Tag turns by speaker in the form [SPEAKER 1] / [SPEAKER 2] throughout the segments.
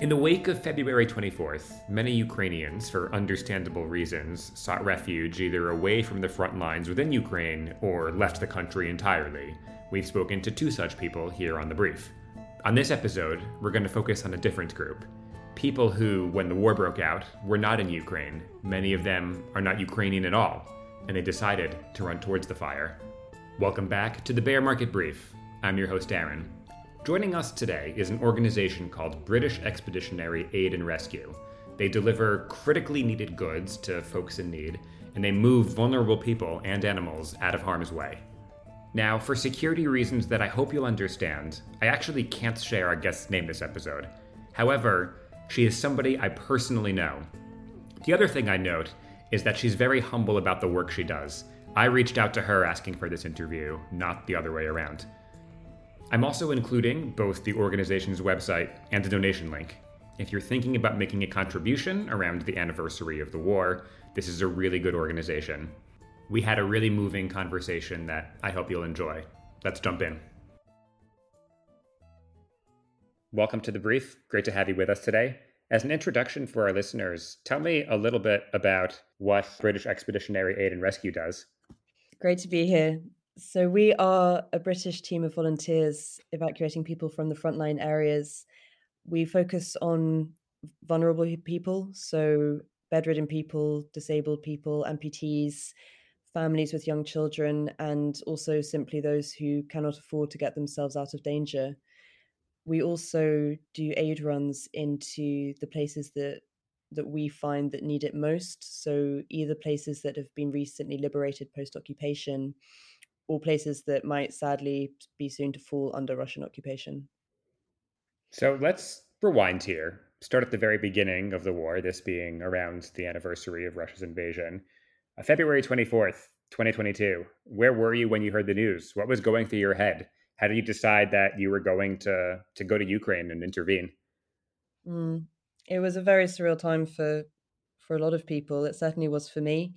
[SPEAKER 1] In the wake of February 24th, many Ukrainians, for understandable reasons, sought refuge either away from the front lines within Ukraine or left the country entirely. We've spoken to two such people here on The Brief. On this episode, we're going to focus on a different group. People who, when the war broke out, were not in Ukraine. Many of them are not Ukrainian at all, and they decided to run towards the fire. Welcome back to the Bear Market Brief. I'm your host, Aaron. Joining us today is an organization called British Expeditionary Aid and Rescue. They deliver critically needed goods to folks in need, and they move vulnerable people and animals out of harm's way. Now, for security reasons that I hope you'll understand, I actually can't share our guest's name this episode. However, she is somebody I personally know. The other thing I note is that she's very humble about the work she does. I reached out to her asking for this interview, not the other way around. I'm also including both the organization's website and a donation link. If you're thinking about making a contribution around the anniversary of the war, this is a really good organization. We had a really moving conversation that I hope you'll enjoy. Let's jump in. Welcome to the brief. Great to have you with us today. As an introduction for our listeners, tell me a little bit about what British Expeditionary Aid and Rescue does.
[SPEAKER 2] Great to be here. So, we are a British team of volunteers evacuating people from the frontline areas. We focus on vulnerable people, so bedridden people, disabled people, amputees, families with young children, and also simply those who cannot afford to get themselves out of danger. We also do aid runs into the places that that we find that need it most. So either places that have been recently liberated post occupation all places that might sadly be soon to fall under Russian occupation.
[SPEAKER 1] So let's rewind here. Start at the very beginning of the war, this being around the anniversary of Russia's invasion. Uh, February 24th, 2022. Where were you when you heard the news? What was going through your head? How did you decide that you were going to, to go to Ukraine and intervene?
[SPEAKER 2] Mm, it was a very surreal time for for a lot of people. It certainly was for me.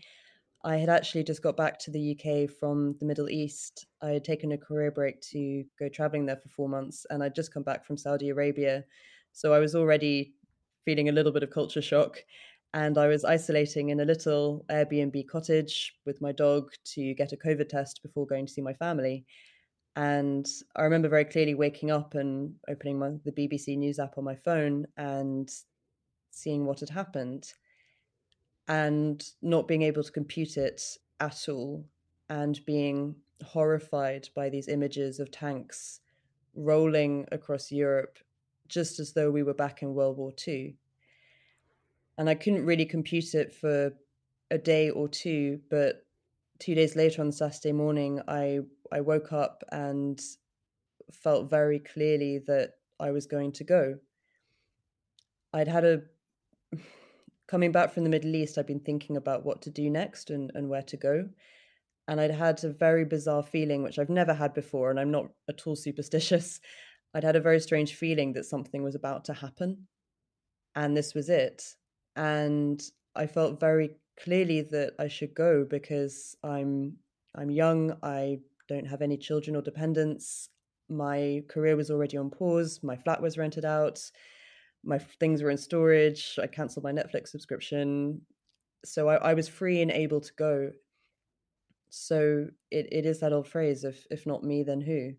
[SPEAKER 2] I had actually just got back to the UK from the Middle East. I had taken a career break to go traveling there for four months, and I'd just come back from Saudi Arabia. So I was already feeling a little bit of culture shock. And I was isolating in a little Airbnb cottage with my dog to get a COVID test before going to see my family. And I remember very clearly waking up and opening my, the BBC News app on my phone and seeing what had happened and not being able to compute it at all and being horrified by these images of tanks rolling across Europe just as though we were back in World War II. And I couldn't really compute it for a day or two, but two days later on Saturday morning, I, I woke up and felt very clearly that I was going to go. I'd had a coming back from the Middle East, I'd been thinking about what to do next and, and where to go. And I'd had a very bizarre feeling, which I've never had before, and I'm not at all superstitious. I'd had a very strange feeling that something was about to happen. And this was it. And I felt very clearly that I should go because I'm I'm young, I don't have any children or dependents. My career was already on pause, my flat was rented out my things were in storage. I canceled my Netflix subscription. So I, I was free and able to go. So it, it is that old phrase if if not me, then who?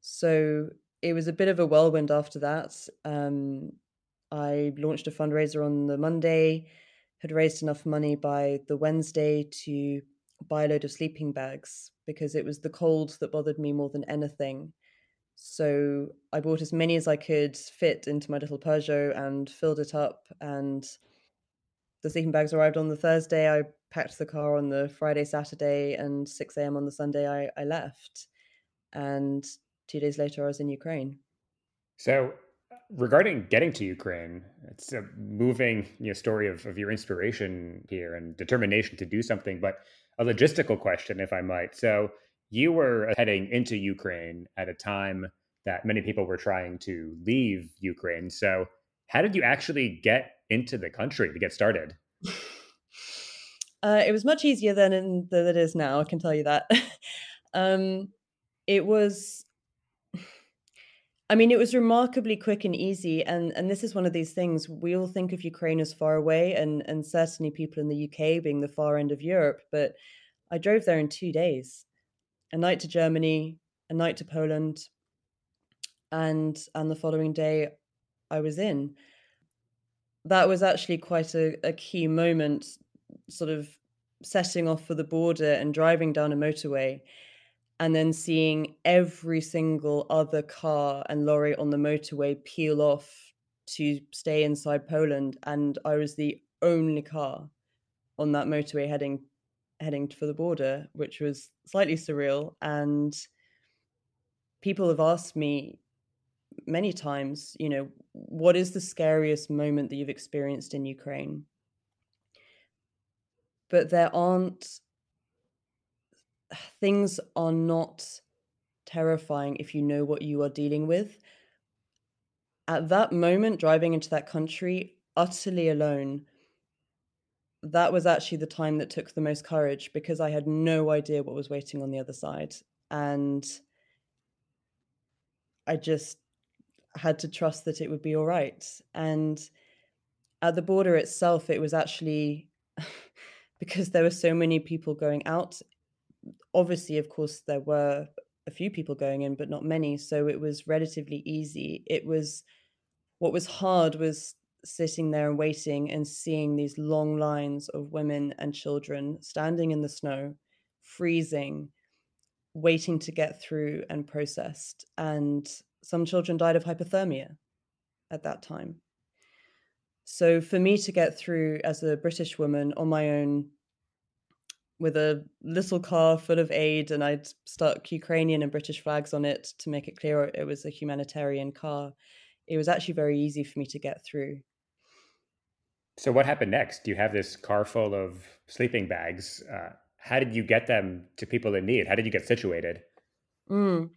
[SPEAKER 2] So it was a bit of a whirlwind after that. Um, I launched a fundraiser on the Monday, had raised enough money by the Wednesday to buy a load of sleeping bags because it was the cold that bothered me more than anything. So I bought as many as I could fit into my little Peugeot and filled it up. And the sleeping bags arrived on the Thursday. I packed the car on the Friday, Saturday, and 6 a.m. on the Sunday, I, I left. And two days later, I was in Ukraine.
[SPEAKER 1] So, regarding getting to Ukraine, it's a moving you know, story of, of your inspiration here and determination to do something, but a logistical question, if I might. So, you were heading into Ukraine at a time that many people were trying to leave Ukraine. So, how did you actually get into the country to get started?
[SPEAKER 2] Uh, it was much easier than, in, than it is now. I can tell you that. um, it was I mean, it was remarkably quick and easy, and and this is one of these things we all think of Ukraine as far away, and and certainly people in the UK being the far end of Europe. But I drove there in two days, a night to Germany, a night to Poland, and and the following day I was in. That was actually quite a, a key moment, sort of setting off for the border and driving down a motorway and then seeing every single other car and lorry on the motorway peel off to stay inside Poland and I was the only car on that motorway heading heading for the border which was slightly surreal and people have asked me many times you know what is the scariest moment that you've experienced in Ukraine but there aren't things are not terrifying if you know what you are dealing with. At that moment, driving into that country utterly alone, that was actually the time that took the most courage because I had no idea what was waiting on the other side. And I just had to trust that it would be all right. And at the border itself, it was actually because there were so many people going out obviously, of course, there were a few people going in, but not many. So it was relatively easy. It was what was hard was sitting there and waiting and seeing these long lines of women and children standing in the snow, freezing, waiting to get through and processed. And some children died of hypothermia at that time. So for me to get through as a British woman on my own with a little car full of aid, and I'd stuck Ukrainian and British flags on it to make it clear it was a humanitarian car. It was actually very easy for me to get through.
[SPEAKER 1] So, what happened next? You have this car full of sleeping bags. Uh, how did you get them to people in need? How did you get situated?
[SPEAKER 2] Mm.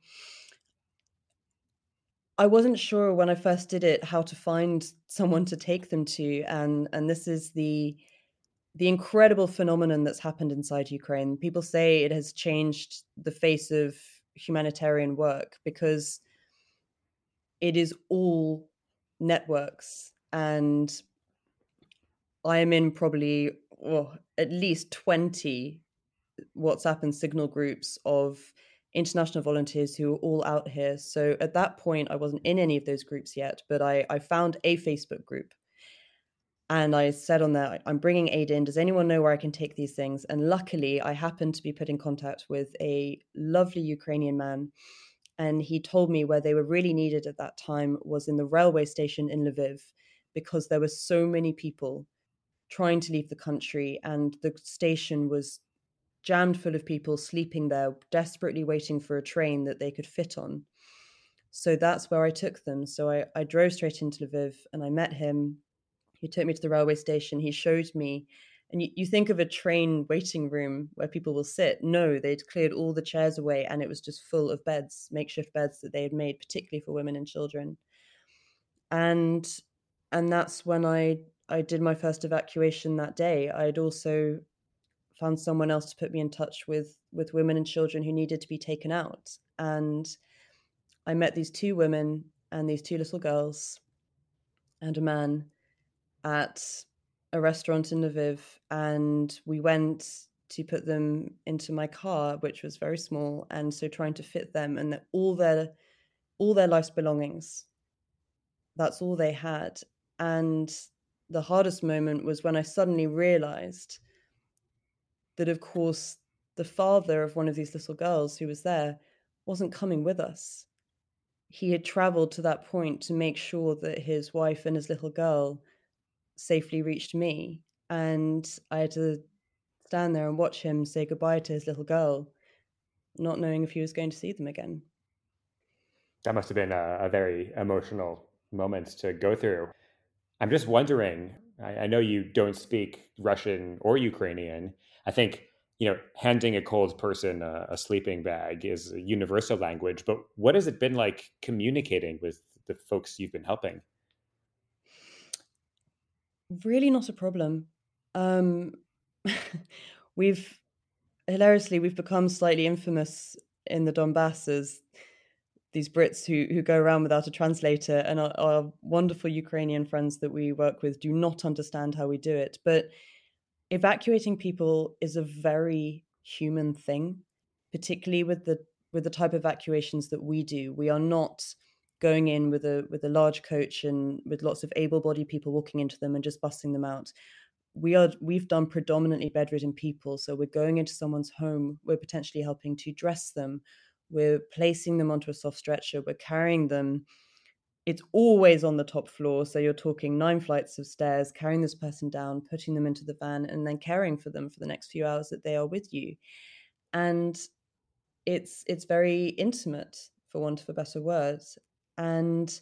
[SPEAKER 2] I wasn't sure when I first did it how to find someone to take them to, and and this is the the incredible phenomenon that's happened inside Ukraine. People say it has changed the face of humanitarian work because it is all networks and I am in probably well, at least 20 WhatsApp and Signal groups of international volunteers who are all out here. So at that point, I wasn't in any of those groups yet, but I, I found a Facebook group and I said on there, I'm bringing aid in. Does anyone know where I can take these things? And luckily, I happened to be put in contact with a lovely Ukrainian man. And he told me where they were really needed at that time was in the railway station in Lviv, because there were so many people trying to leave the country. And the station was jammed full of people sleeping there, desperately waiting for a train that they could fit on. So that's where I took them. So I, I drove straight into Lviv and I met him he took me to the railway station. He showed me, and you, you think of a train waiting room where people will sit. No, they'd cleared all the chairs away, and it was just full of beds, makeshift beds that they had made, particularly for women and children. And and that's when I I did my first evacuation that day. I'd also found someone else to put me in touch with with women and children who needed to be taken out. And I met these two women and these two little girls and a man at a restaurant in Lviv, and we went to put them into my car, which was very small, and so trying to fit them and all their all their life's belongings. That's all they had, and the hardest moment was when I suddenly realized that, of course, the father of one of these little girls who was there wasn't coming with us. He had traveled to that point to make sure that his wife and his little girl safely reached me. And I had to stand there and watch him say goodbye to his little girl, not knowing if he was going to see them again.
[SPEAKER 1] That must have been a, a very emotional moment to go through. I'm just wondering, I, I know you don't speak Russian or Ukrainian. I think you know, handing a cold person a, a, sleeping bag is a universal language. But what has it been like communicating with the folks you've been helping?
[SPEAKER 2] Really not a problem. Um, we've hilariously we've become slightly infamous in the Donbass as these Brits who who go around without a translator, and our, our wonderful Ukrainian friends that we work with do not understand how we do it. But evacuating people is a very human thing, particularly with the with the type of evacuations that we do. We are not going in with a with a large coach and with lots of able-bodied people walking into them and just busting them out. We are we've done predominantly bedridden people, so we're going into someone's home. We're potentially helping to dress them. We're placing them onto a soft stretcher. We're carrying them. It's always on the top floor, so you're talking nine flights of stairs, carrying this person down, putting them into the van, and then caring for them for the next few hours that they are with you. And it's it's very intimate, for want of a better word and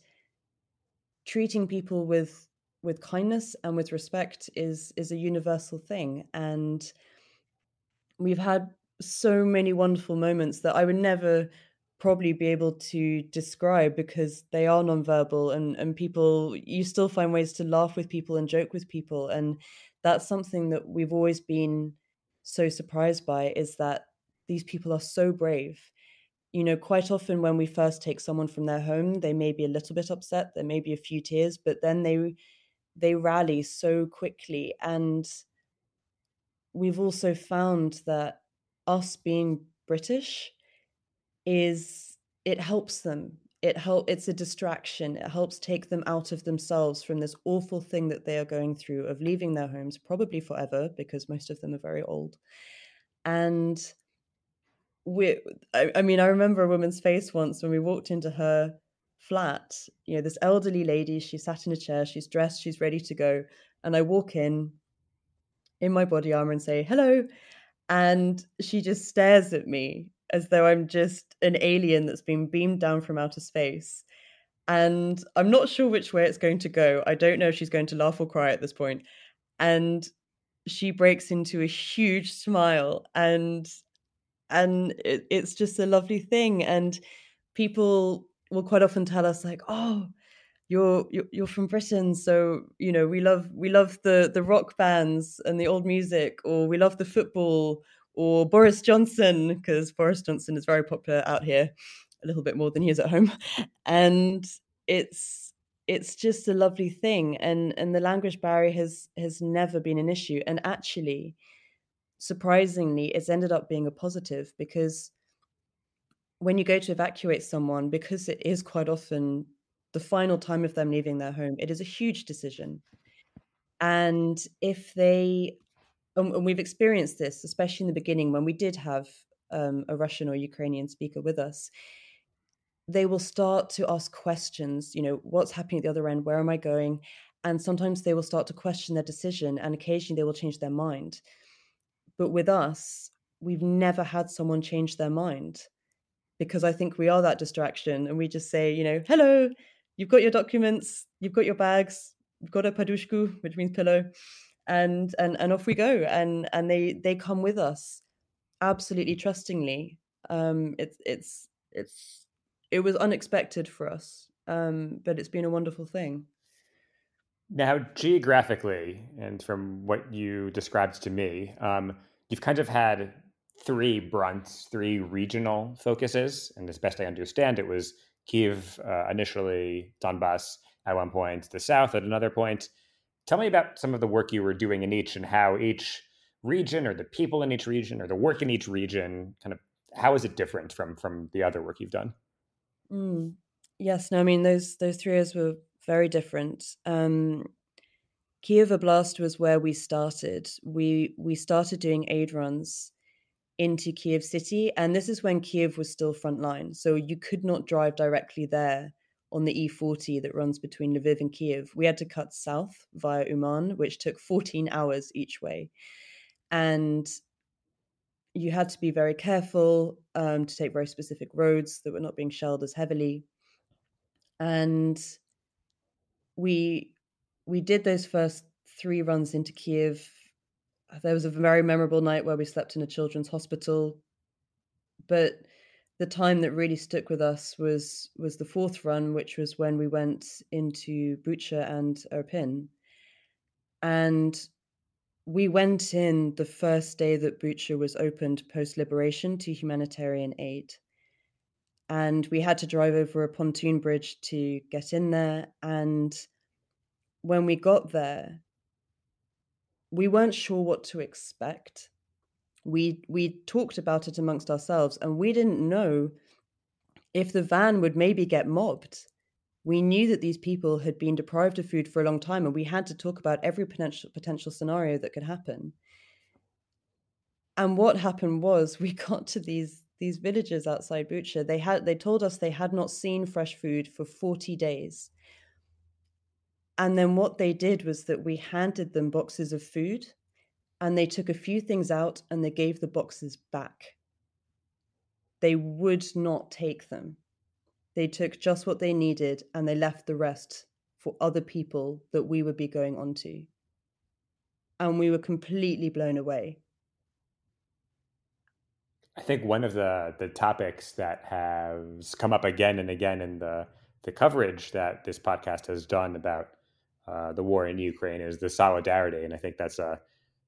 [SPEAKER 2] treating people with with kindness and with respect is is a universal thing and we've had so many wonderful moments that I would never probably be able to describe because they are nonverbal and and people you still find ways to laugh with people and joke with people and that's something that we've always been so surprised by is that these people are so brave. You know, quite often when we first take someone from their home, they may be a little bit upset, there may be a few tears, but then they they rally so quickly and we've also found that us being British is it helps them. It help it's a distraction. It helps take them out of themselves from this awful thing that they are going through of leaving their homes probably forever because most of them are very old. And we I, I mean i remember a woman's face once when we walked into her flat you know this elderly lady she sat in a chair she's dressed she's ready to go and i walk in in my body armor and say hello and she just stares at me as though i'm just an alien that's been beamed down from outer space. And i'm not sure which way it's going to go. I don't know if she's going to laugh or cry at this point. and she breaks into a huge smile and and it, it's just a lovely thing. And people will quite often tell us like oh you're, you're from britain so you know we love we love the the rock bands and the old music or we love the football or boris johnson because boris johnson is very popular out here a little bit more than he is at home. And it's it's just a lovely thing and and the language barrier has has never been an issue. And actually surprisingly, it's ended up being a positive because when you go to evacuate someone, because it is quite often the final time of them leaving their home, it is a huge decision. And if they, and we've experienced this, especially in the beginning when we did have um, a Russian or Ukrainian speaker with us, they will start to ask questions, you know, what's happening at the other end? Where am I going? And sometimes they will start to question their decision and occasionally they will change their mind. But with us, we've never had someone change their mind because I think we are that distraction and we just say, you know, hello, you've got your documents, you've got your bags, you've got a padushku, which means pillow, and and and off we go. And and they they come with us absolutely trustingly. Um, it's it's it's it was unexpected for us, um, but it's been a wonderful thing.
[SPEAKER 1] Now, geographically, and from what you described to me, um, you've kind of had three brunts, three regional focuses. And as best I understand, it was Kiev uh, initially, Donbass at one point, the south at another point. Tell me about some of the work you were doing in each and how each region or the people in each region or the work in each region kind of how is it different from from the other work you've done
[SPEAKER 2] mm. yes no i mean those those three years were very different um Kiev Oblast was where we started. We we started doing aid runs into Kiev city, and this is when Kiev was still frontline. So you could not drive directly there on the E40 that runs between Lviv and Kiev. We had to cut south via Uman, which took 14 hours each way, and you had to be very careful um, to take very specific roads that were not being shelled as heavily, and we we did those first three runs into Kiev. There was a very memorable night where we slept in a children's hospital. But the time that really stuck with us was was the fourth run, which was when we went into Bucha and Irpin. And we went in the first day that Bucha was opened post liberation to humanitarian aid. and we had to drive over a pontoon bridge to get in there. And when we got there, we weren't sure what to expect. We we talked about it amongst ourselves, and we didn't know if the van would maybe get mobbed. We knew that these people had been deprived of food for a long time, and we had to talk about every potential potential scenario that could happen. And what happened was we got to these these villages outside Bucha. They had they told us they had not seen fresh food for 40 days. And then what they did was that we handed them boxes of food and they took a few things out and they gave the boxes back. They would not take them. They took just what they needed and they left the rest for other people that we would be going on to. And we were completely blown away.
[SPEAKER 1] I think one of the the topics that has come up again and again in the the coverage that this podcast has done about uh, the war in Ukraine is the solidarity, and I think that's a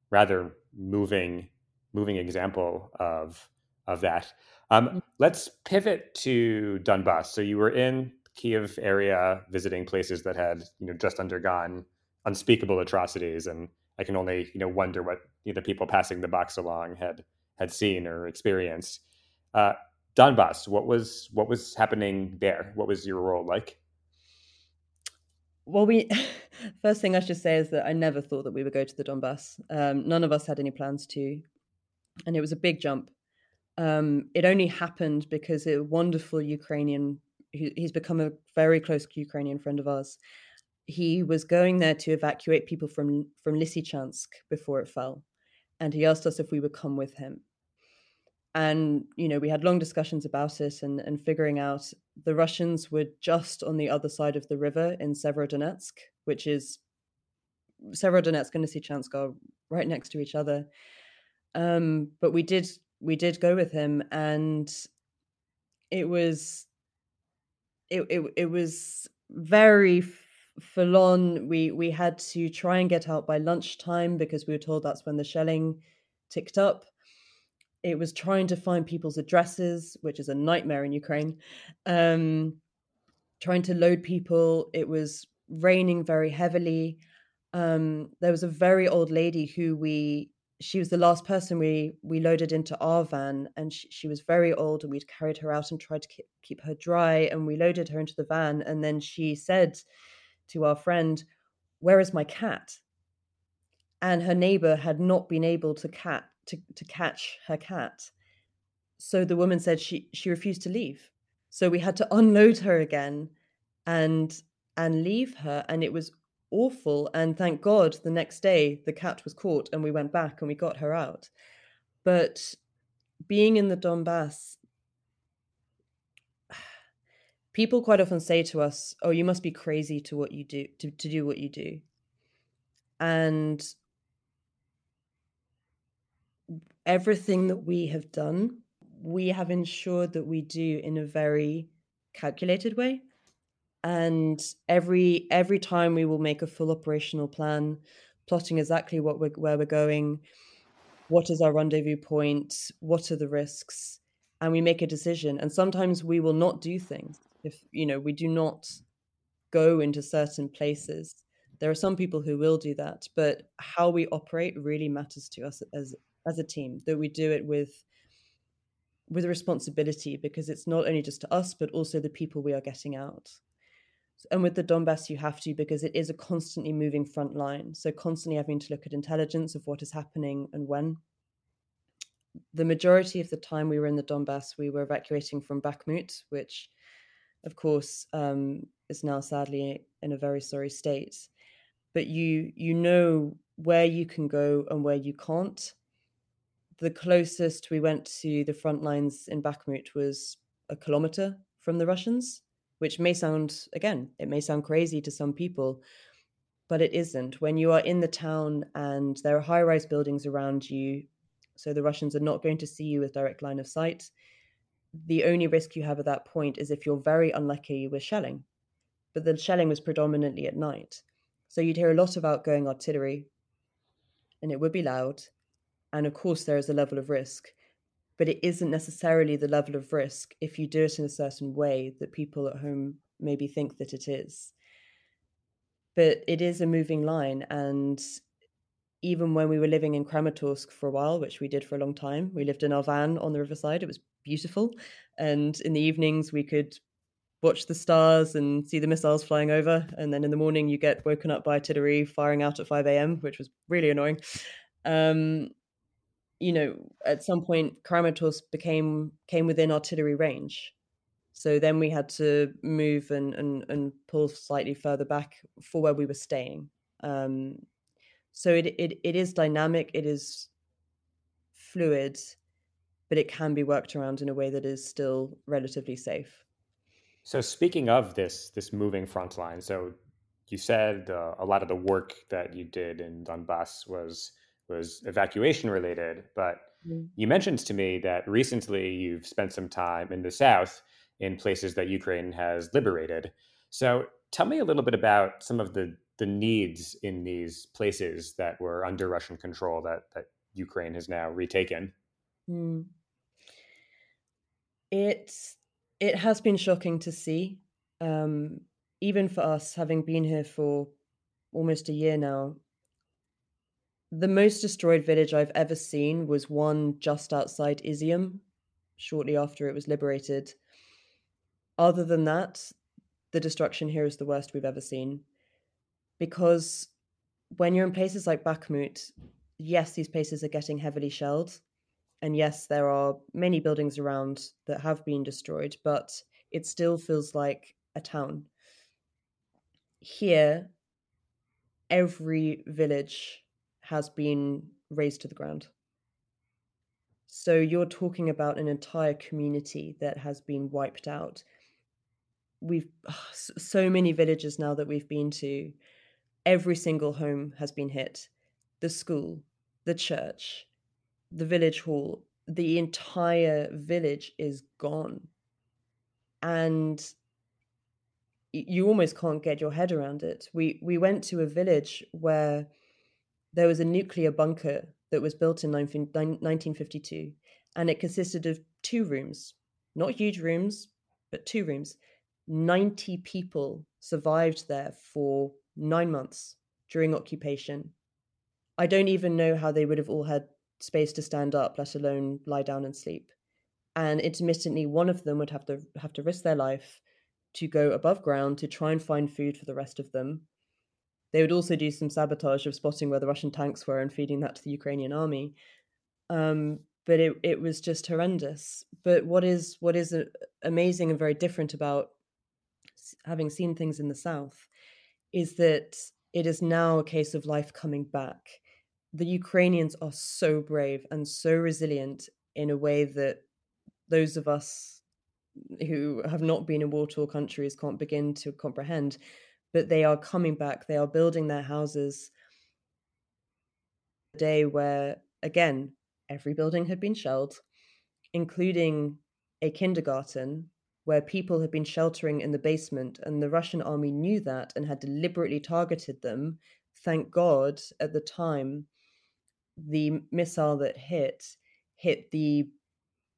[SPEAKER 1] rather moving moving example of of that. Um, mm. let's pivot to Donbass. So you were in Kiev area visiting places that had you know just undergone unspeakable atrocities, and I can only you know wonder what you know, the people passing the box along had had seen or experienced. Uh, Donbass, what was what was happening there? What was your role like?
[SPEAKER 2] Well, we first thing I should say is that I never thought that we would go to the Donbass. Um, none of us had any plans to, and it was a big jump. Um, it only happened because a wonderful Ukrainian, he's become a very close Ukrainian friend of ours. He was going there to evacuate people from from Lysychansk before it fell, and he asked us if we would come with him and you know we had long discussions about it and and figuring out the Russians were just on the other side of the river in Severodonetsk, which is Severodonetsk and Lysychansk are right next to each other. Um, but we did we did go with him, and it was it it, it was very full on. We we had to try and get out by lunchtime because we were told that's when the shelling ticked up it was trying to find people's addresses, which is a nightmare in Ukraine. Um, trying to load people. It was raining very heavily. Um, there was a very old lady who we she was the last person we we loaded into our van and she, she was very old and we'd carried her out and tried to keep, keep her dry and we loaded her into the van and then she said to our friend where is my cat and her neighbor had not been able to cat to, to catch her cat. So the woman said she she refused to leave. So we had to unload her again and and leave her and it was awful and thank god the next day the cat was caught and we went back and we got her out but being in the donbass people quite often say to us oh you must be crazy to what you do to, to do what you do and everything that we have done, we have ensured that we do in a very calculated way. And every every time we will make a full operational plan, plotting exactly what we're, where we're going, what is our rendezvous point, what are the risks, and we make a decision. And sometimes we will not do things if you know we do not go into certain places. There are some people who will do that, but how we operate really matters to us as as a team that we do it with with responsibility because it's not only just to us but also the people we are getting out. And with the donbass you have to because it is a constantly moving front line. So constantly having to look at intelligence of what is happening and when. The majority of the time we were in the donbass we were evacuating from bakhmut which of course um, is now sadly in a very sorry state. But you you know where you can go and where you can't the closest we went to the front lines in Bakhmut was a kilometer from the Russians, which may sound, again, it may sound crazy to some people, but it isn't. When you are in the town and there are high rise buildings around you, so the Russians are not going to see you with direct line of sight. The only risk you have at that point is if you're very unlucky with shelling. But the shelling was predominantly at night. So you'd hear a lot of outgoing artillery, and it would be loud and of course, there is a level of risk. but it isn't necessarily the level of risk if you do it in a certain way that people at home maybe think that it is. But it is a moving line. And even when we were living in Kramatorsk for a while, which we did for a long time, we lived in our van on the riverside. It was beautiful. And in the evenings, we could watch the stars and see the missiles flying over. And then in the morning, you get woken up by artillery firing out at 5 a.m., which was really annoying. Um, you know, at some point, Kramatorsk became came within artillery range. So then we had to move and and, and pull slightly further back for where we were staying. Um, so it, it it is dynamic, it is fluid, but it can be worked around in a way that is still relatively safe.
[SPEAKER 1] So speaking of this this moving front line, so you said uh, a lot of the work that you did in Donbass was was evacuation related, but mm. you mentioned to me that recently you've spent some time in the south in places that Ukraine has liberated. So tell me a little bit about some of the the needs in these places that were under Russian control that that Ukraine has now retaken. Mm.
[SPEAKER 2] It's it has been shocking to see, um, even for us having been here for almost a year now the most destroyed village I've ever seen was one just outside Izium, shortly after it was liberated. Other than that, the destruction here is the worst we've ever seen. Because when you're in places like Bakhmut, yes, these places are getting heavily shelled. And yes, there are many buildings around that have been destroyed, but it still feels like a town. Here, every village has been razed to the ground. So you're talking about an entire community that has been wiped out. We've so many villages now that we've been to. Every single home has been hit. The school, the church, the village hall, the entire village is gone. And you almost can't get your head around it. We we went to a village where there was a nuclear bunker that was built in 19, 1952, and it consisted of two rooms, not huge rooms, but two rooms. 90 people survived there for nine months during occupation. I don't even know how they would have all had space to stand up, let alone lie down and sleep. And intermittently, one of them would have to have to risk their life to go above ground to try and find food for the rest of them they would also do some sabotage of spotting where the Russian tanks were and feeding that to the Ukrainian army. Um, but it it was just horrendous. But what is what is amazing and very different about having seen things in the south is that it is now a case of life coming back. The Ukrainians are so brave and so resilient in a way that those of us who have not been in war torn countries can't begin to comprehend but they are coming back. They are building their houses. A day where, again, every building had been shelled, including a kindergarten where people had been sheltering in the basement, and the Russian army knew that and had deliberately targeted them. Thank God, at the time, the missile that hit hit the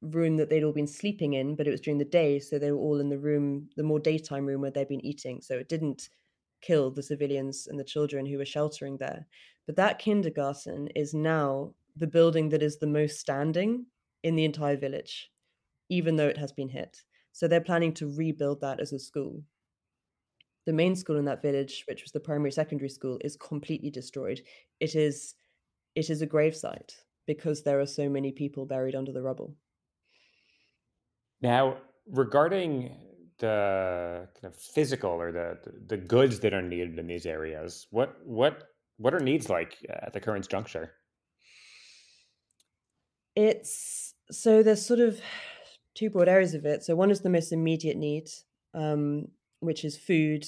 [SPEAKER 2] room that they'd all been sleeping in, but it was during the day, so they were all in the room, the more daytime room where they'd been eating. So it didn't killed the civilians and the children who were sheltering there. But that kindergarten is now the building that is the most standing in the entire village, even though it has been hit. So they're planning to rebuild that as a school. The main school in that village, which was the primary secondary school, is completely destroyed. It is it is a gravesite because there are so many people buried under the rubble.
[SPEAKER 1] Now, regarding the kind of physical or the the goods that are needed in these areas? What what what are needs like at the current juncture?
[SPEAKER 2] It's so there's sort of two broad areas of it. So one is the most immediate need, um, which is food,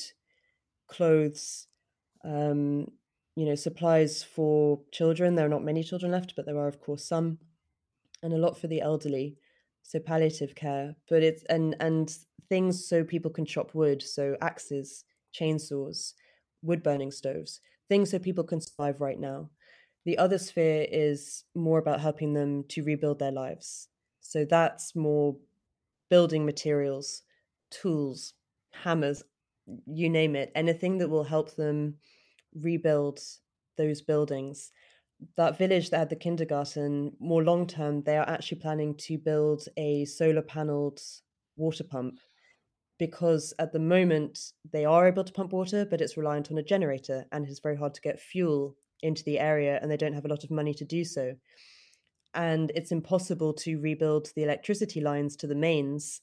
[SPEAKER 2] clothes, um, you know, supplies for children. There are not many children left, but there are of course some, and a lot for the elderly so palliative care but it's and and things so people can chop wood so axes chainsaws wood burning stoves things so people can survive right now the other sphere is more about helping them to rebuild their lives So that's more building materials, tools, hammers, you name it, anything that will help them rebuild those buildings. That village that had the kindergarten, more long term, they are actually planning to build a solar paneled water pump because at the moment they are able to pump water, but it's reliant on a generator and it's very hard to get fuel into the area and they don't have a lot of money to do so. And it's impossible to rebuild the electricity lines to the mains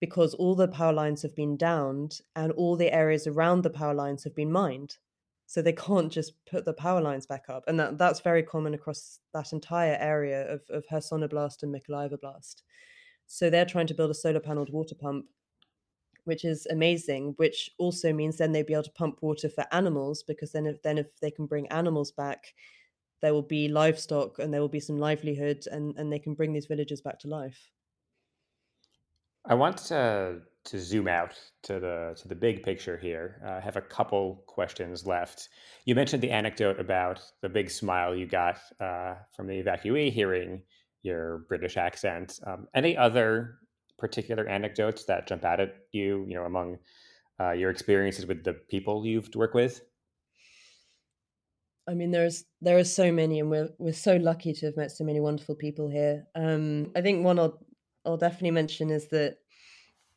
[SPEAKER 2] because all the power lines have been downed and all the areas around the power lines have been mined. So they can't just put the power lines back up. And that, that's very common across that entire area of, of Kherson Oblast and Mykolaiv So they're trying to build a solar paneled water pump, which is amazing, which also means then they'd be able to pump water for animals because then if, then if they can bring animals back, there will be livestock and there will be some livelihood and, and they can bring these villages back to life.
[SPEAKER 1] I want to to zoom out to the to the big picture here. Uh, I have a couple questions left. You mentioned the anecdote about the big smile you got uh, from the evacuee hearing your British accent. Um, any other particular anecdotes that jump out at you? You know, among uh, your experiences with the people you've worked with.
[SPEAKER 2] I mean, there's there are so many, and we're we're so lucky to have met so many wonderful people here. Um, I think one I'll I'll definitely mention is that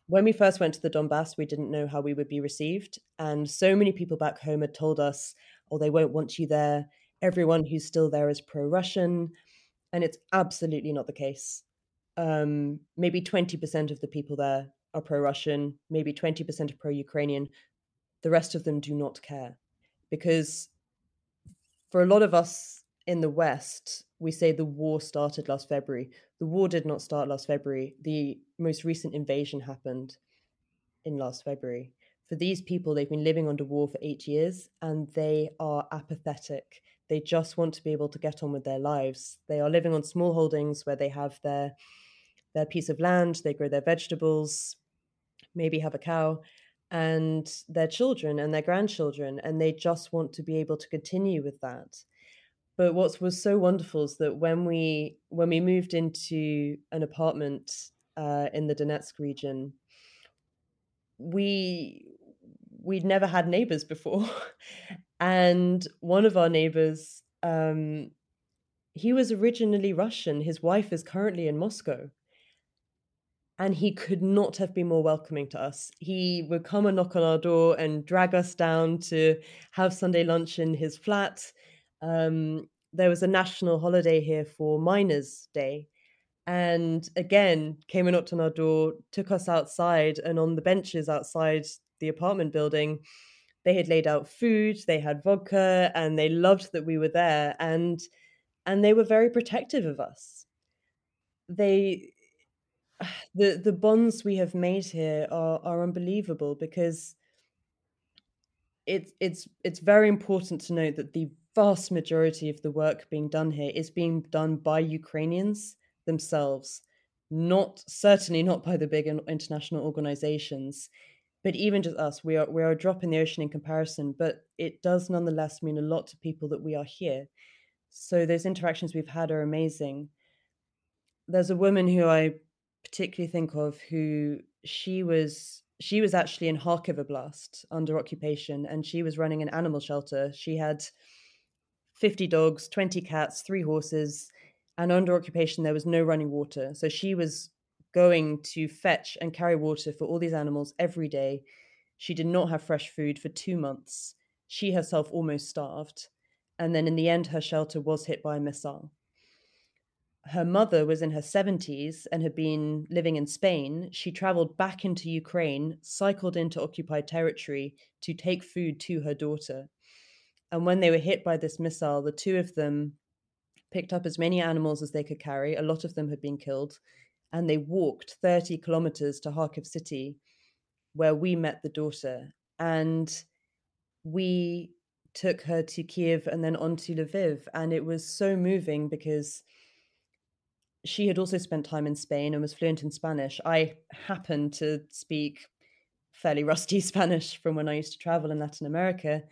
[SPEAKER 2] when we first went to the Donbass, we didn't know how we would be received. And so many people back home had told us, oh, they won't want you there. Everyone who's still there is pro Russian. And it's absolutely not the case. Um, maybe 20% of the people there are pro Russian, maybe 20% are pro Ukrainian. The rest of them do not care. Because for a lot of us in the West, we say the war started last February. The war did not start last February. The most recent invasion happened in last February. For these people, they've been living under war for eight years and they are apathetic. They just want to be able to get on with their lives. They are living on small holdings where they have their their piece of land, they grow their vegetables, maybe have a cow, and their children and their grandchildren, and they just want to be able to continue with that. But what was so wonderful is that when we when we moved into an apartment uh, in the Donetsk region, we we'd never had neighbors before, and one of our neighbors, um, he was originally Russian. His wife is currently in Moscow, and he could not have been more welcoming to us. He would come and knock on our door and drag us down to have Sunday lunch in his flat um, there was a national holiday here for Miners' Day. And again, came and knocked on our door, took us outside, and on the benches outside the apartment building, they had laid out food, they had vodka, and they loved that we were there. And and they were very protective of us. They the the bonds we have made here are are unbelievable because it's it's it's very important to note that the vast majority of the work being done here is being done by Ukrainians themselves, not certainly not by the big international organizations, but even just us. We are we are a drop in the ocean in comparison, but it does nonetheless mean a lot to people that we are here. So those interactions we've had are amazing. There's a woman who I particularly think of who she was she was actually in Kharkiv Oblast under occupation and she was running an animal shelter. She had 50 dogs, 20 cats, three horses, and under occupation there was no running water. So she was going to fetch and carry water for all these animals every day. She did not have fresh food for two months. She herself almost starved. And then in the end, her shelter was hit by a missile her mother was in her 70s and had been living in Spain, she traveled back into Ukraine, cycled into occupied territory to take food to her daughter. And when they were hit by this missile, the two of them picked up as many animals as they could carry. A lot of them had been killed. And they walked 30 kilometers to Kharkiv city, where we met the daughter. And we took her to Kiev and then on to Lviv. And it was so moving because she had also spent time in Spain and was fluent in Spanish. I happened to speak fairly rusty Spanish from when I used to travel in Latin America.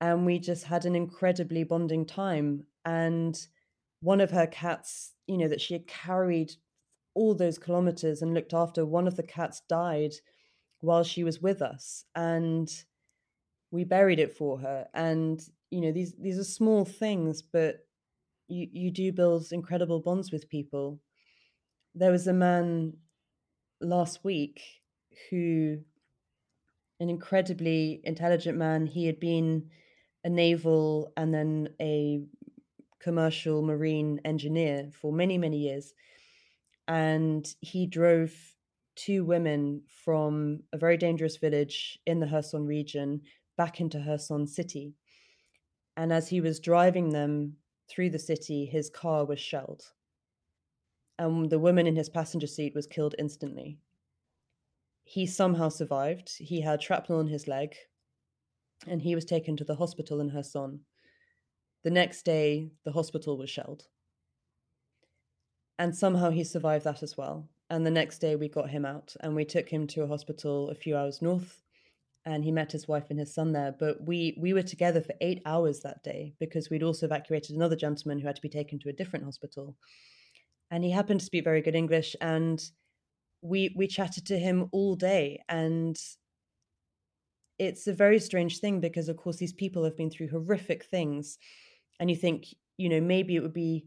[SPEAKER 2] And we just had an incredibly bonding time. And one of her cats, you know, that she had carried all those kilometers and looked after one of the cats died while she was with us and we buried it for her and you know these these are small things but you you do build incredible bonds with people there was a man last week who an incredibly intelligent man he had been a naval and then a commercial marine engineer for many many years and he drove two women from a very dangerous village in the Kherson region back into Kherson city. And as he was driving them through the city, his car was shelled. And the woman in his passenger seat was killed instantly. He somehow survived. He had shrapnel on his leg, and he was taken to the hospital in Kherson. The next day, the hospital was shelled. And somehow he survived that as well. And the next day we got him out and we took him to a hospital a few hours north and he met his wife and his son there. But we we were together for eight hours that day because we'd also evacuated another gentleman who had to be taken to a different hospital. And he happened to speak very good English and we we chatted to him all day and it's a very strange thing because of course these people have been through horrific things and you think you know maybe it would be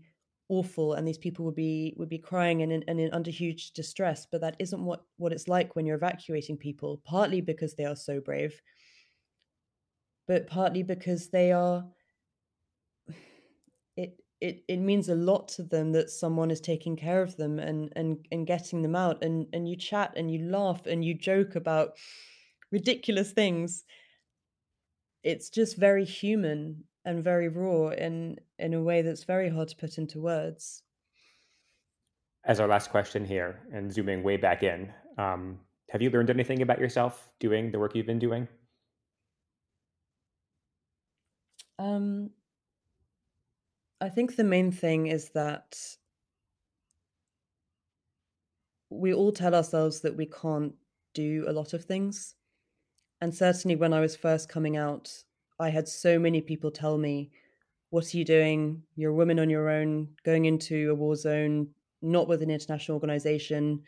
[SPEAKER 2] awful and these people would be would be crying and, and, under huge distress but that isn't what what it's like when you're evacuating people partly because they are so brave but partly because they are it it it means a lot to them that someone is taking care of them and and and getting them out and and you chat and you laugh and you joke about ridiculous things it's just very human and very raw in in a way that's very hard to put into words.
[SPEAKER 1] As our last question here, and zooming way back in, um, have you learned anything about yourself doing the work you've been doing?
[SPEAKER 2] Um, I think the main thing is that we all tell ourselves that we can't do a lot of things. And certainly when I was first coming out, I had so many people tell me, What are you doing? You're a woman on your own, going into a war zone, not with an international organization.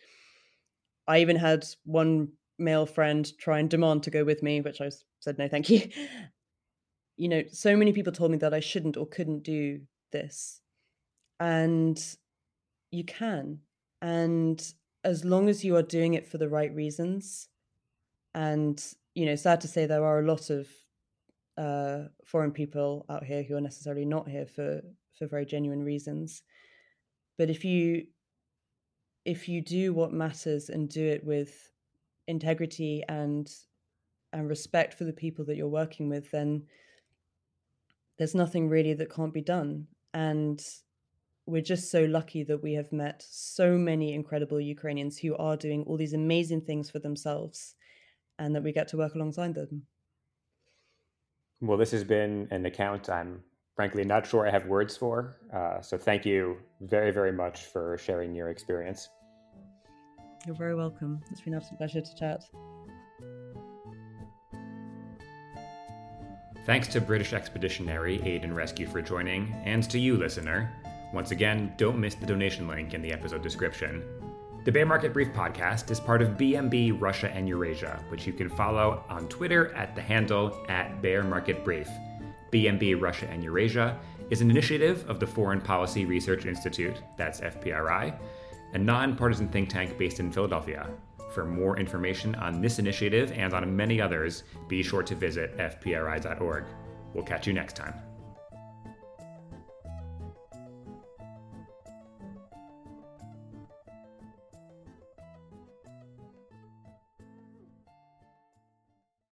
[SPEAKER 2] I even had one male friend try and demand to go with me, which I said, No, thank you. you know, so many people told me that I shouldn't or couldn't do this. And you can. And as long as you are doing it for the right reasons, and, you know, sad to say, there are a lot of uh, foreign people out here who are necessarily not here for for very genuine reasons. But if you if you do what matters and do it with integrity and and respect for the people that you're working with, then there's nothing really that can't be done. And we're just so lucky that we have met so many incredible Ukrainians who are doing all these amazing things for themselves and that we get to work alongside them.
[SPEAKER 1] Well, this has been an account I'm frankly not sure I have words for. Uh, so thank you very, very much for sharing your experience.
[SPEAKER 2] You're very welcome. It's been an absolute pleasure to chat.
[SPEAKER 1] Thanks to British Expeditionary Aid and Rescue for joining, and to you, listener. Once again, don't miss the donation link in the episode description. The Bear Market Brief podcast is part of BMB Russia and Eurasia, which you can follow on Twitter at the handle at Bear Market Brief. BMB Russia and Eurasia is an initiative of the Foreign Policy Research Institute, that's FPRI, a nonpartisan think tank based in Philadelphia. For more information on this initiative and on many others, be sure to visit fpri.org. We'll catch you next time.